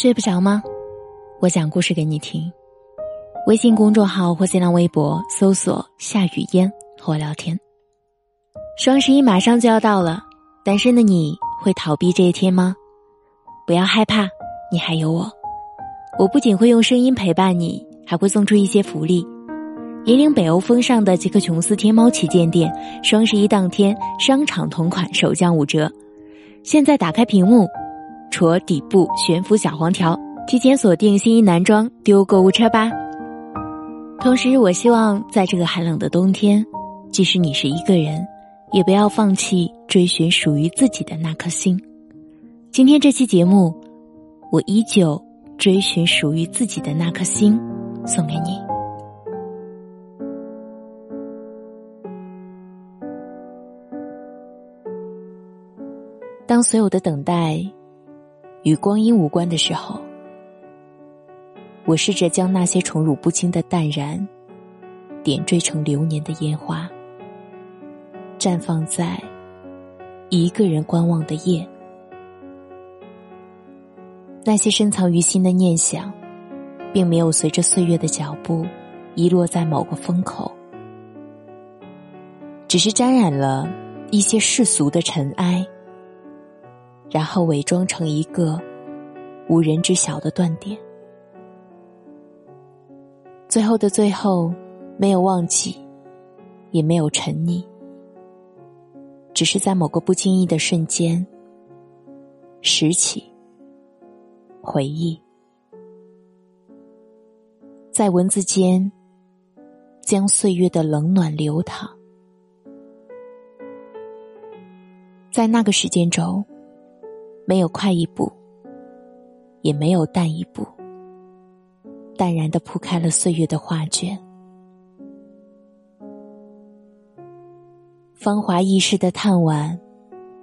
睡不着吗？我讲故事给你听。微信公众号或新浪微博搜索“夏雨嫣”和我聊天。双十一马上就要到了，单身的你会逃避这一天吗？不要害怕，你还有我。我不仅会用声音陪伴你，还会送出一些福利。引领北欧风尚的杰克琼斯天猫旗舰店，双十一当天商场同款首降五折。现在打开屏幕。戳底部悬浮小黄条，提前锁定新衣男装丢购物车吧。同时，我希望在这个寒冷的冬天，即使你是一个人，也不要放弃追寻属于自己的那颗心。今天这期节目，我依旧追寻属于自己的那颗心，送给你。当所有的等待。与光阴无关的时候，我试着将那些宠辱不惊的淡然，点缀成流年的烟花，绽放在一个人观望的夜。那些深藏于心的念想，并没有随着岁月的脚步遗落在某个风口，只是沾染了一些世俗的尘埃。然后伪装成一个无人知晓的断点，最后的最后，没有忘记，也没有沉溺，只是在某个不经意的瞬间，拾起回忆，在文字间将岁月的冷暖流淌，在那个时间轴。没有快一步，也没有淡一步，淡然的铺开了岁月的画卷。芳华易逝的叹惋，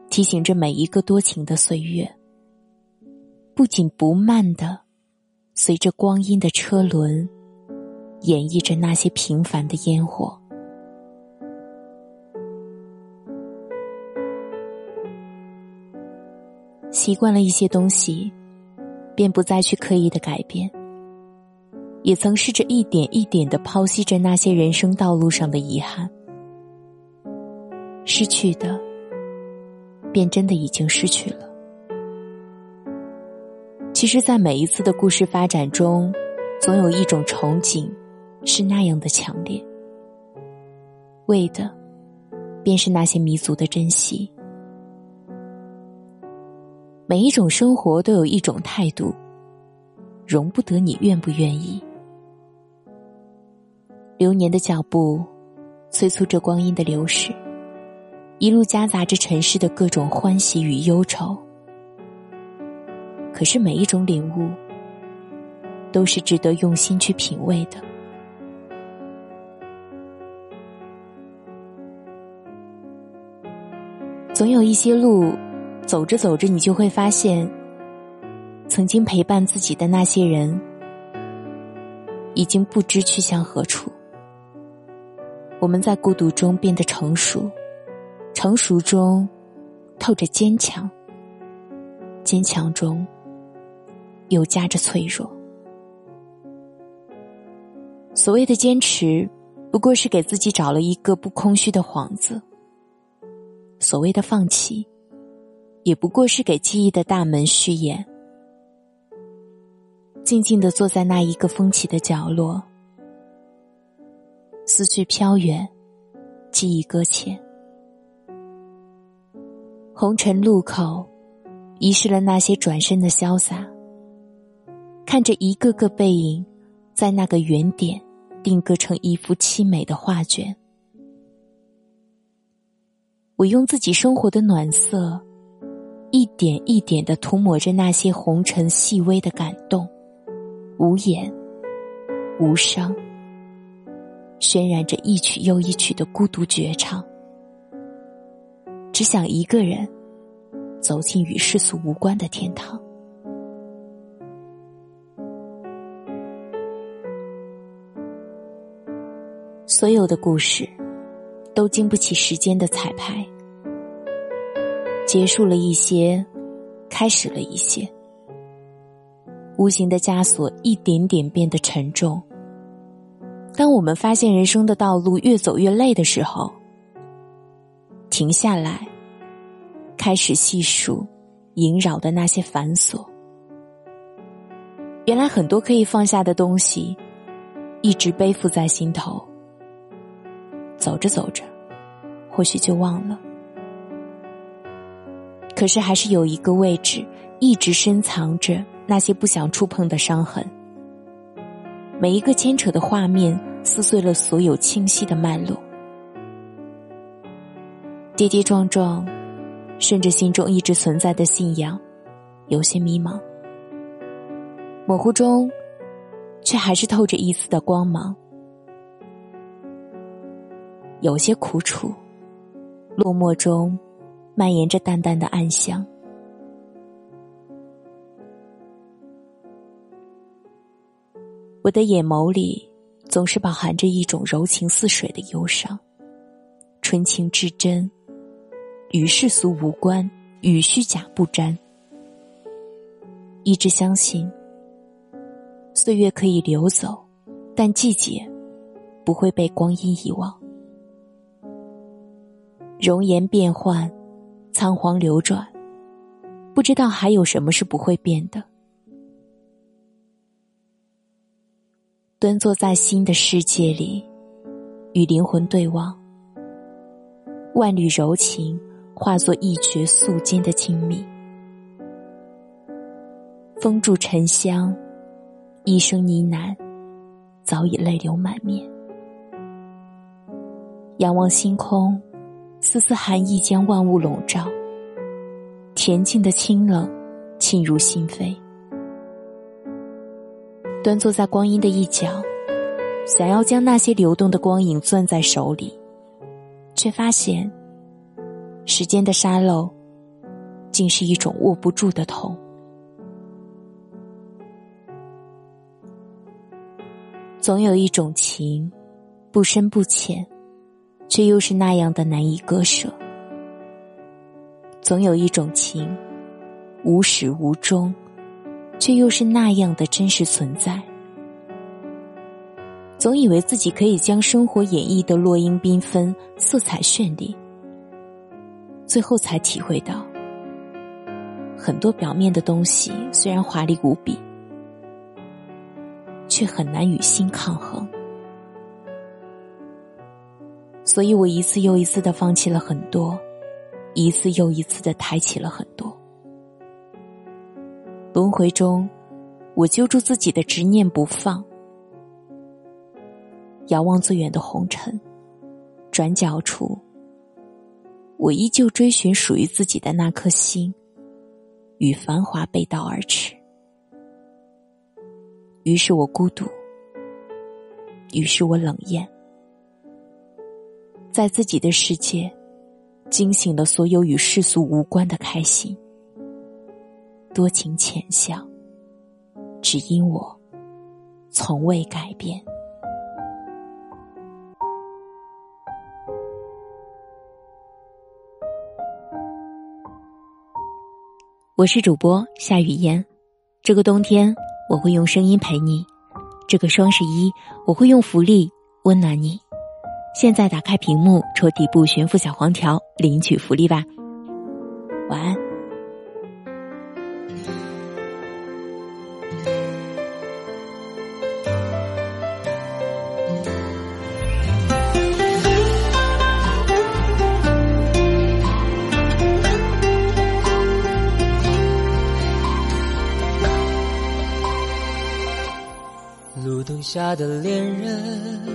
提醒着每一个多情的岁月，不紧不慢的，随着光阴的车轮，演绎着那些平凡的烟火。习惯了一些东西，便不再去刻意的改变。也曾试着一点一点的剖析着那些人生道路上的遗憾，失去的，便真的已经失去了。其实，在每一次的故事发展中，总有一种憧憬，是那样的强烈，为的，便是那些弥足的珍惜。每一种生活都有一种态度，容不得你愿不愿意。流年的脚步，催促着光阴的流逝，一路夹杂着尘世的各种欢喜与忧愁。可是每一种领悟，都是值得用心去品味的。总有一些路。走着走着，你就会发现，曾经陪伴自己的那些人，已经不知去向何处。我们在孤独中变得成熟，成熟中透着坚强，坚强中又夹着脆弱。所谓的坚持，不过是给自己找了一个不空虚的幌子；所谓的放弃。也不过是给记忆的大门续眼，静静的坐在那一个风起的角落，思绪飘远，记忆搁浅。红尘路口，遗失了那些转身的潇洒。看着一个个背影，在那个原点定格成一幅凄美的画卷。我用自己生活的暖色。一点一点的涂抹着那些红尘细微的感动，无言，无声，渲染着一曲又一曲的孤独绝唱。只想一个人走进与世俗无关的天堂。所有的故事，都经不起时间的彩排。结束了一些，开始了一些。无形的枷锁一点点变得沉重。当我们发现人生的道路越走越累的时候，停下来，开始细数萦绕的那些繁琐。原来很多可以放下的东西，一直背负在心头。走着走着，或许就忘了。可是还是有一个位置，一直深藏着那些不想触碰的伤痕。每一个牵扯的画面，撕碎了所有清晰的脉络。跌跌撞撞，甚至心中一直存在的信仰，有些迷茫。模糊中，却还是透着一丝的光芒。有些苦楚，落寞中。蔓延着淡淡的暗香。我的眼眸里总是饱含着一种柔情似水的忧伤，纯情至真，与世俗无关，与虚假不沾。一直相信，岁月可以流走，但季节不会被光阴遗忘。容颜变幻。仓皇流转，不知道还有什么是不会变的。端坐在新的世界里，与灵魂对望，万缕柔情化作一绝素笺的亲密，封住沉香，一声呢喃，早已泪流满面。仰望星空。丝丝寒意将万物笼罩，恬静的清冷沁入心扉。端坐在光阴的一角，想要将那些流动的光影攥在手里，却发现时间的沙漏，竟是一种握不住的痛。总有一种情，不深不浅。却又是那样的难以割舍。总有一种情，无始无终，却又是那样的真实存在。总以为自己可以将生活演绎的落英缤纷、色彩绚丽，最后才体会到，很多表面的东西虽然华丽无比，却很难与心抗衡。所以我一次又一次的放弃了很多，一次又一次的抬起了很多。轮回中，我揪住自己的执念不放，遥望最远的红尘，转角处，我依旧追寻属于自己的那颗心，与繁华背道而驰。于是我孤独，于是我冷艳。在自己的世界，惊醒了所有与世俗无关的开心。多情浅笑，只因我从未改变。我是主播夏雨嫣，这个冬天我会用声音陪你，这个双十一我会用福利温暖你。现在打开屏幕，戳底部悬浮小黄条，领取福利吧。晚安。路灯下的恋人。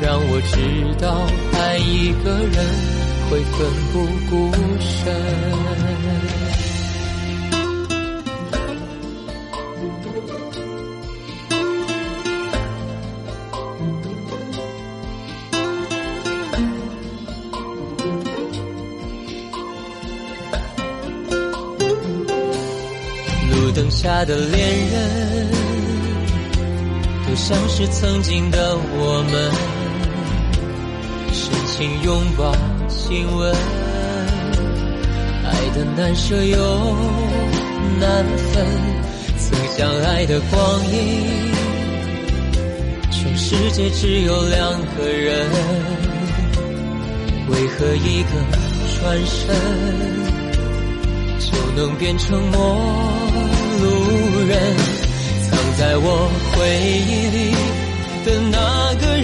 让我知道爱一个人会奋不顾身。路灯下的恋人，都像是曾经的我们，请拥抱、亲吻，爱的难舍又难分。曾相爱的光阴，全世界只有两个人，为何一个转身？就能变成陌路人，藏在我回忆里的那个人，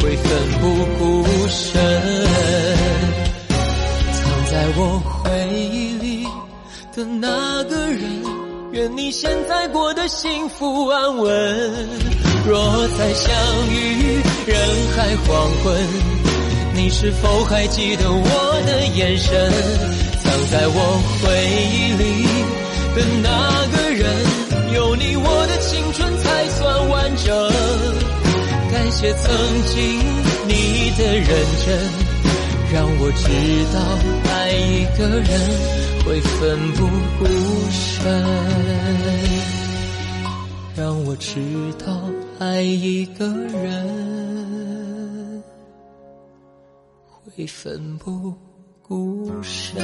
会奋不顾身。藏在我回忆里的那个人，愿你现在过得幸福安稳。若再相遇人海黄昏，你是否还记得我的眼神？藏在我回忆里。的那个人，有你我的青春才算完整。感谢曾经你的认真，让我知道爱一个人会奋不顾身。让我知道爱一个人会奋不顾身。